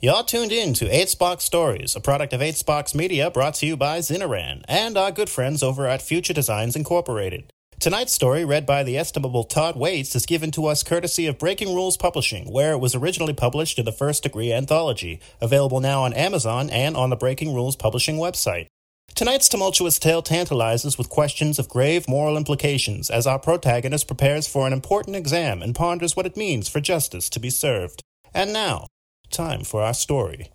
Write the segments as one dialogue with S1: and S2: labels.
S1: You're tuned in to 8 Sparks Stories, a product of 8 Media brought to you by Zinaran and our good friends over at Future Designs Incorporated. Tonight's story, read by the estimable Todd Waites, is given to us courtesy of Breaking Rules Publishing, where it was originally published in the First Degree Anthology, available now on Amazon and on the Breaking Rules Publishing website. Tonight's tumultuous tale tantalizes with questions of grave moral implications as our protagonist prepares for an important exam and ponders what it means for justice to be served. And now, time for our story.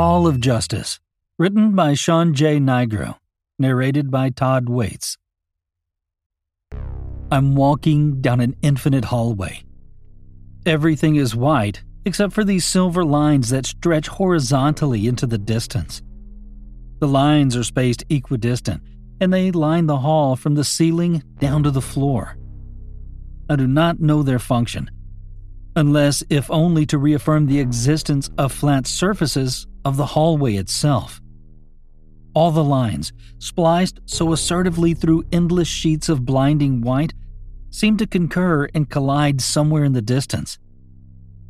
S2: Hall of Justice, written by Shaun J. Nigro, narrated by Todd Waites. I'm walking down an infinite hallway. Everything is white except for these silver lines that stretch horizontally into the distance. The lines are spaced equidistant, and they line the hall from the ceiling down to the floor. I do not know their function, unless if only to reaffirm the existence of flat surfaces of the hallway itself. All the lines, spliced so assertively through endless sheets of blinding white, seem to concur and collide somewhere in the distance.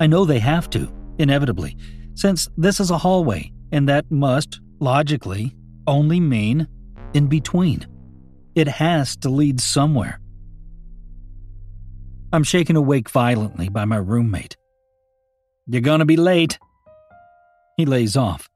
S2: I know they have to, inevitably, since this is a hallway, and that must, logically, only mean in between. It has to lead somewhere. I'm shaken awake violently by my roommate. You're gonna be late, he lays off.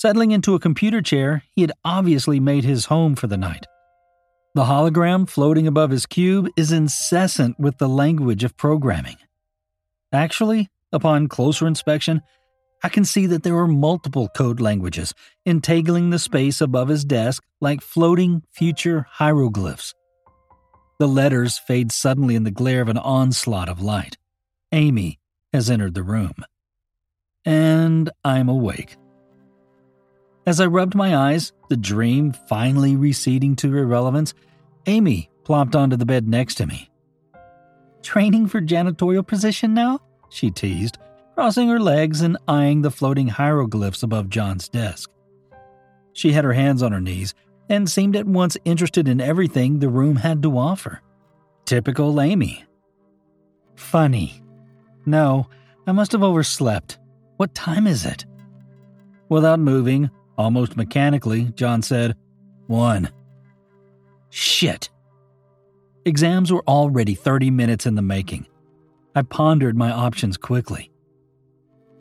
S2: Settling into a computer chair, he had obviously made his home for the night. The hologram floating above his cube is incessant with the language of programming. Actually, upon closer inspection, I can see that there are multiple code languages entangling the space above his desk like floating future hieroglyphs. The letters fade suddenly in the glare of an onslaught of light. Amy has entered the room and I'm awake. As I rubbed my eyes, the dream finally receding to irrelevance, Amy plopped onto the bed next to me. Training for janitorial position now? She teased, crossing her legs and eyeing the floating hieroglyphs above John's desk. She had her hands on her knees and seemed at once interested in everything the room had to offer. Typical Amy. Funny. No, I must have overslept. What time is it? Without moving, almost mechanically, John said, One. Shit. Exams were already 30 minutes in the making. I pondered my options quickly.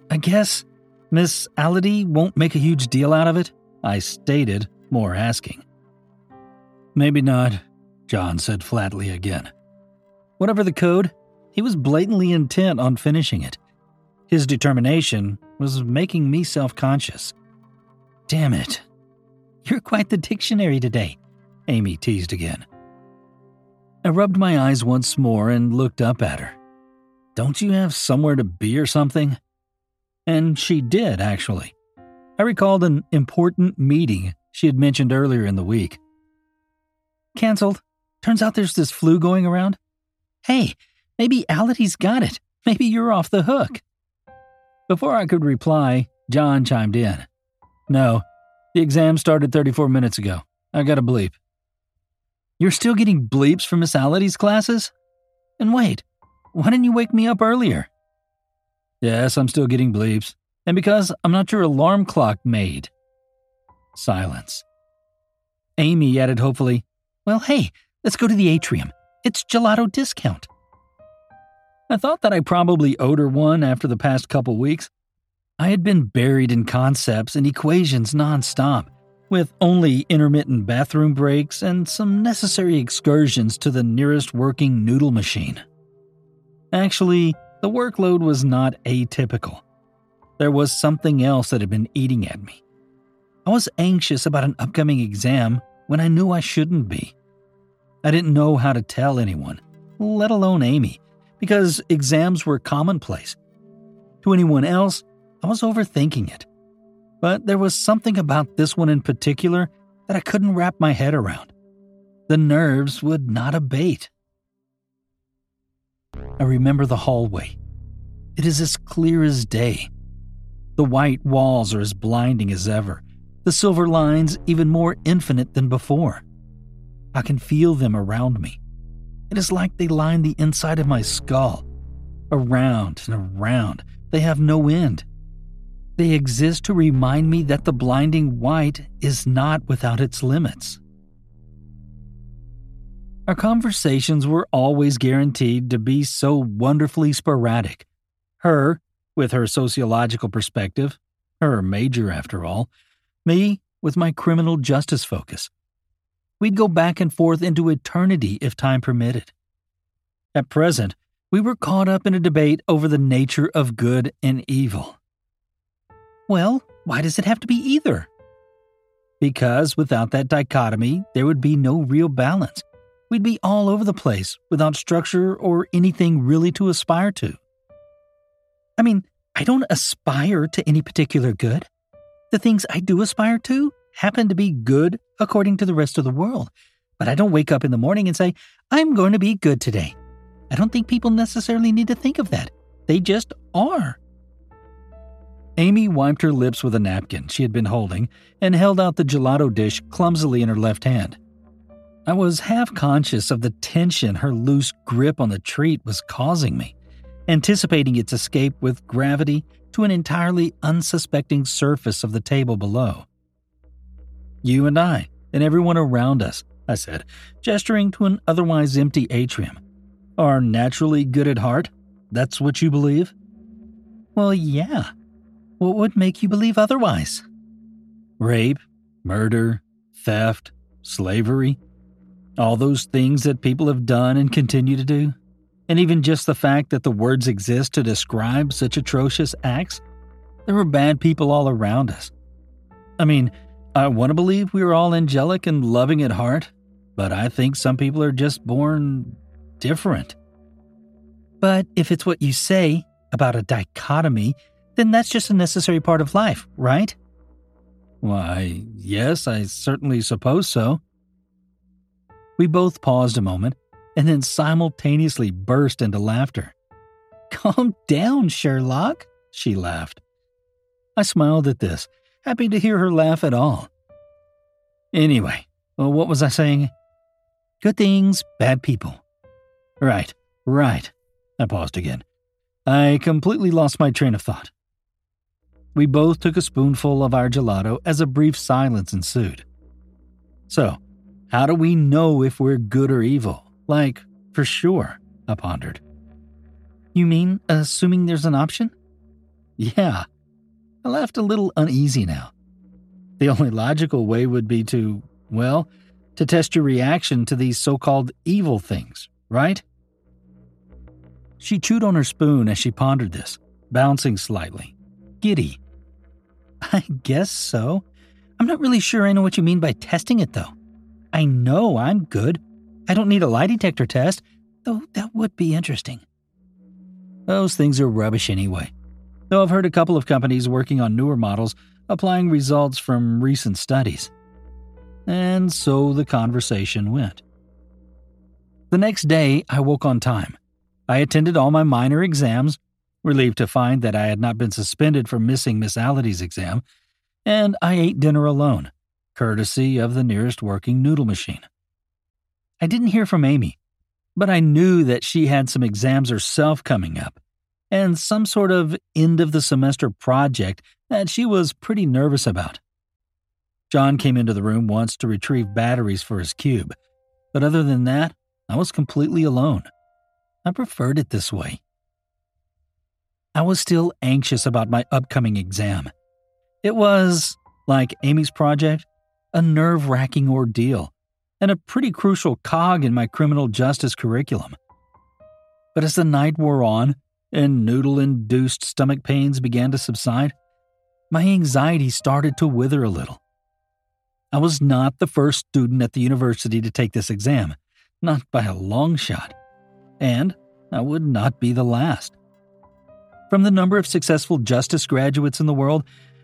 S2: I guess Miss Ality won't make a huge deal out of it, I stated, more asking. Maybe not, John said flatly again. Whatever the code, he was blatantly intent on finishing it. His determination was making me self conscious. Damn it. You're quite the dictionary today, Amy teased again. I rubbed my eyes once more and looked up at her. Don't you have somewhere to be or something? And she did, actually. I recalled an important meeting she had mentioned earlier in the week. Cancelled. Turns out there's this flu going around. Hey, maybe Ality's got it. Maybe you're off the hook. Before I could reply, John chimed in. No, the exam started 34 minutes ago. I got a bleep. You're still getting bleeps from Miss Ality's classes? And wait, why didn't you wake me up earlier? Yes, I'm still getting bleeps. And because I'm not your alarm clock maid. Silence. Amy added hopefully, Well, hey, let's go to the atrium. It's gelato discount. I thought that I probably owed her one after the past couple weeks. I had been buried in concepts and equations nonstop, with only intermittent bathroom breaks and some necessary excursions to the nearest working noodle machine. Actually, the workload was not atypical. There was something else that had been eating at me. I was anxious about an upcoming exam when I knew I shouldn't be. I didn't know how to tell anyone, let alone Amy because exams were commonplace. To anyone else, I was overthinking it. But there was something about this one in particular that I couldn't wrap my head around. the nerves would not abate. I remember the hallway. It is as clear as day. The white walls are as blinding as ever, the silver lines even more infinite than before. I can feel them around me. It is like they line the inside of my skull. Around and around, they have no end. They exist to remind me that the blinding white is not without its limits. Our conversations were always guaranteed to be so wonderfully sporadic. Her, with her sociological perspective, her major after all, me with my criminal justice focus. We'd go back and forth into eternity if time permitted. At present, we were caught up in a debate over the nature of good and evil. Well, why does it have to be either? Because without that dichotomy, there would be no real balance. We'd be all over the place without structure or anything really to aspire to. I mean, I don't aspire to any particular good. The things I do aspire to happen to be good according to the rest of the world. But I don't wake up in the morning and say, I'm going to be good today. I don't think people necessarily need to think of that. They just are. Amy wiped her lips with a napkin she had been holding and held out the gelato dish clumsily in her left hand. I was half conscious of the tension her loose grip on the treat was causing me, anticipating its escape with gravity to an entirely unsuspecting surface of the table below. You and I, and everyone around us, I said, gesturing to an otherwise empty atrium, are naturally good at heart? That's what you believe? Well, yeah, what would make you believe otherwise? Rape, murder, theft, slavery, all those things that people have done and continue to do. And even just the fact that the words exist to describe such atrocious acts. There are bad people all around us. I mean, I want to believe we are all angelic and loving at heart, but I think some people are just born different. But if it's what you say about a dichotomy, then that's just a necessary part of life, right? Why, yes, I certainly suppose so. We both paused a moment and then simultaneously burst into laughter. Calm down, Sherlock, she laughed. I smiled at this, happy to hear her laugh at all. Anyway, well, what was I saying? Good things, bad people. Right, right. I paused again. I completely lost my train of thought. We both took a spoonful of our gelato as a brief silence ensued. So, how do we know if we're good or evil? Like, for sure, I pondered. You mean assuming there's an option? Yeah. I laughed a little uneasy now. The only logical way would be to, well, to test your reaction to these so called evil things, right? She chewed on her spoon as she pondered this, bouncing slightly giddy. I guess so. I'm not really sure I know what you mean by testing it, though. I know I'm good. I don't need a lie detector test, though that would be interesting. Those things are rubbish anyway. Though I've heard a couple of companies working on newer models applying results from recent studies. And so the conversation went. The next day, I woke on time. I attended all my minor exams, relieved to find that I had not been suspended for missing Miss Allidy's exam, and I ate dinner alone, courtesy of the nearest working noodle machine. I didn't hear from Amy, but I knew that she had some exams herself coming up, and some sort of end of the semester project that she was pretty nervous about. John came into the room once to retrieve batteries for his cube, but other than that, I was completely alone. I preferred it this way. I was still anxious about my upcoming exam. It was, like Amy's project, a nerve wracking ordeal and a pretty crucial cog in my criminal justice curriculum. But as the night wore on and noodle induced stomach pains began to subside, my anxiety started to wither a little. I was not the first student at the university to take this exam, not by a long shot, and I would not be the last. From the number of successful justice graduates in the world,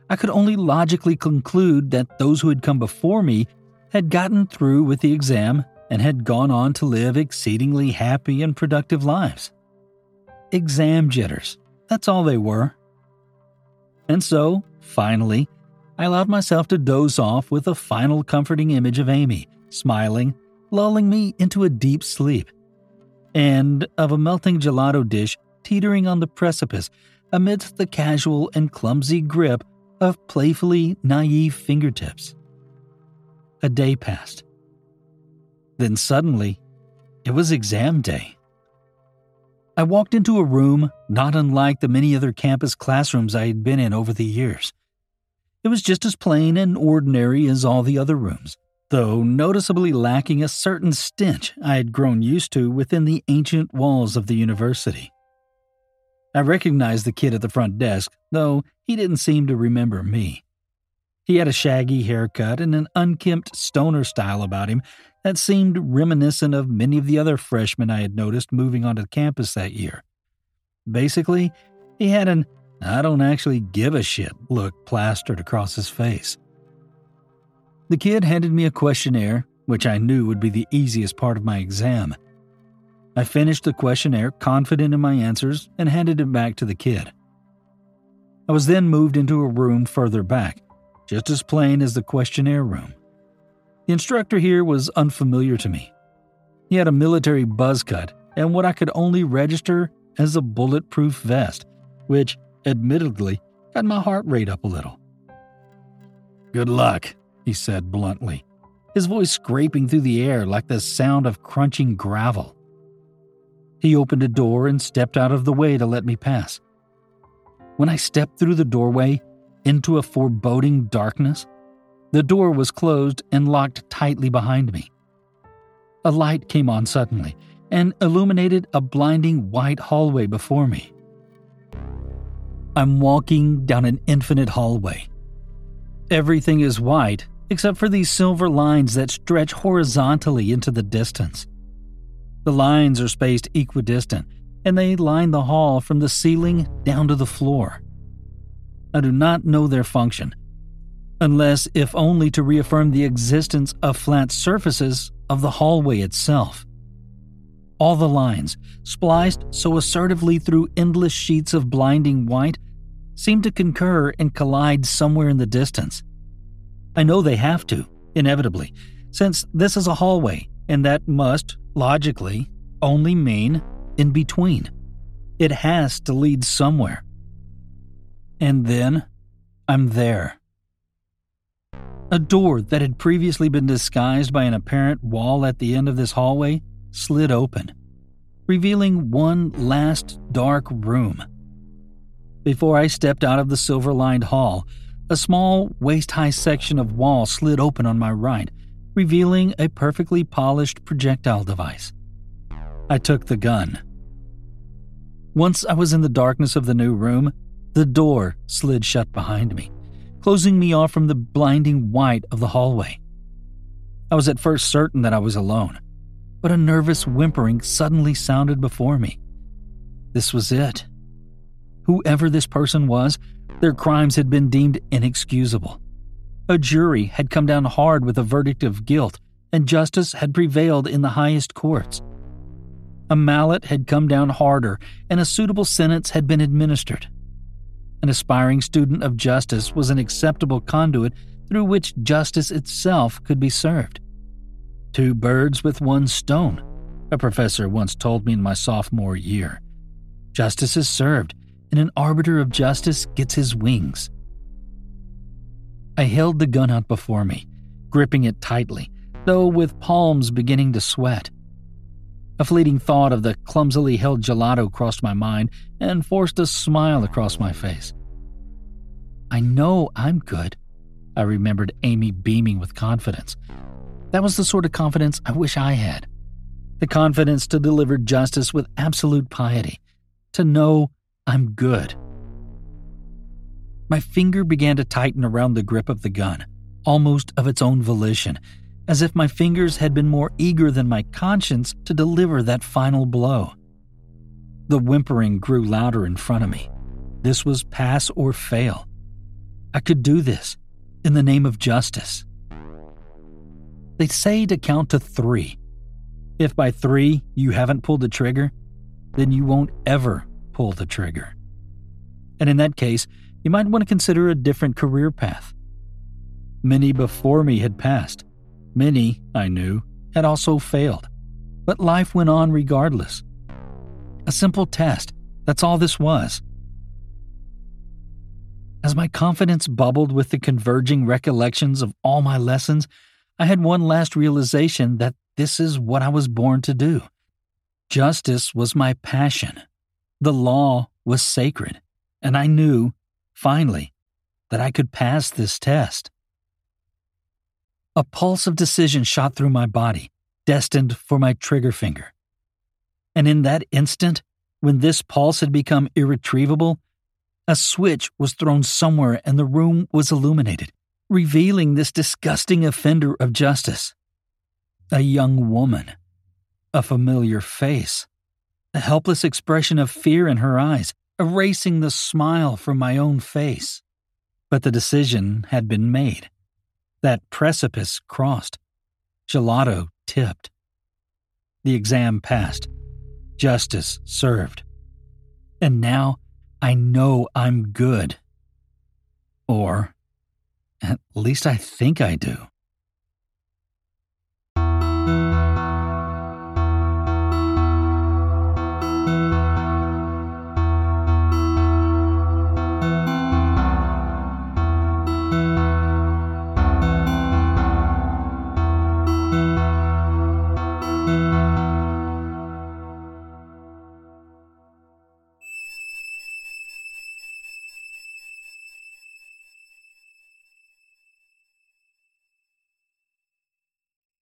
S2: I could only logically conclude that those who had come before me had gotten through with the exam and had gone on to live exceedingly happy and productive lives. Exam jitters, that's all they were. And so, finally, I allowed myself to doze off with a final comforting image of Amy, smiling, lulling me into a deep sleep, and of a melting gelato dish teetering on the precipice amidst the casual and clumsy grip of playfully naive fingertips. A day passed. Then suddenly, it was exam day. I walked into a room not unlike the many other campus classrooms I had been in over the years. It was just as plain and ordinary as all the other rooms, though noticeably lacking a certain stench I had grown used to within the ancient walls of the university. I recognized the kid at the front desk, though he didn't seem to remember me. He had a shaggy haircut and an unkempt stoner style about him that seemed reminiscent of many of the other freshmen I had noticed moving onto campus that year. Basically, he had an I don't actually give a shit look plastered across his face. The kid handed me a questionnaire, which I knew would be the easiest part of my exam. I finished the questionnaire, confident in my answers, and handed it back to the kid. I was then moved into a room further back, just as plain as the questionnaire room. The instructor here was unfamiliar to me. He had a military buzz cut and what I could only register as a bulletproof vest, which, admittedly, got my heart rate up a little. Good luck, he said bluntly, his voice scraping through the air like the sound of crunching gravel. He opened a door and stepped out of the way to let me pass. When I stepped through the doorway into a foreboding darkness, the door was closed and locked tightly behind me. A light came on suddenly and illuminated a blinding white hallway before me. I'm walking down an infinite hallway. Everything is white except for these silver lines that stretch horizontally into the distance. The lines are spaced equidistant, and they line the hall from the ceiling down to the floor. I do not know their function, unless if only to reaffirm the existence of flat surfaces of the hallway itself. All the lines, spliced so assertively through endless sheets of blinding white, seem to concur and collide somewhere in the distance. I know they have to, inevitably, since this is a hallway, and that must, logically, only mean in between. It has to lead somewhere. And then I'm there. A door that had previously been disguised by an apparent wall at the end of this hallway slid open, revealing one last dark room. Before I stepped out of the silver lined hall, a small, waist high section of wall slid open on my right revealing a perfectly polished projectile device. I took the gun. Once I was in the darkness of the new room, the door slid shut behind me, closing me off from the blinding white of the hallway. I was at first certain that I was alone, but a nervous whimpering suddenly sounded before me. This was it. Whoever this person was, their crimes had been deemed inexcusable. A jury had come down hard with a verdict of guilt, and justice had prevailed in the highest courts. A mallet had come down harder, and a suitable sentence had been administered. An aspiring student of justice was an acceptable conduit through which justice itself could be served. Two birds with one stone, a professor once told me in my sophomore year. Justice is served, and an arbiter of justice gets his wings. I held the gun out before me, gripping it tightly, though with palms beginning to sweat. A fleeting thought of the clumsily held gelato crossed my mind and forced a smile across my face. I know I'm good. I remembered Amy beaming with confidence. That was the sort of confidence I wish I had. The confidence to deliver justice with absolute piety, to know I'm good. My finger began to tighten around the grip of the gun, almost of its own volition, as if my fingers had been more eager than my conscience to deliver that final blow. The whimpering grew louder in front of me. This was pass or fail. I could do this in the name of justice. They say to count to three, If by three you haven't pulled the trigger, then you won't ever pull the trigger. And in that case, you might want to consider a different career path. Many before me had passed. Many, I knew, had also failed. But life went on regardless. A simple test, that's all this was. As my confidence bubbled with the converging recollections of all my lessons, I had one last realization that this is what I was born to do. Justice was my passion. The law was sacred, and I knew, finally, that I could pass this test. A pulse of decision shot through my body, destined for my trigger finger. And in that instant, when this pulse had become irretrievable, a switch was thrown somewhere and the room was illuminated, revealing this disgusting offender of justice. A young woman. A familiar face. A helpless expression of fear in her eyes, erasing the smile from my own face. But the decision had been made. That precipice crossed. Gelato tipped. The exam passed. Justice served. And now I know I'm good. Or, at least I think I do.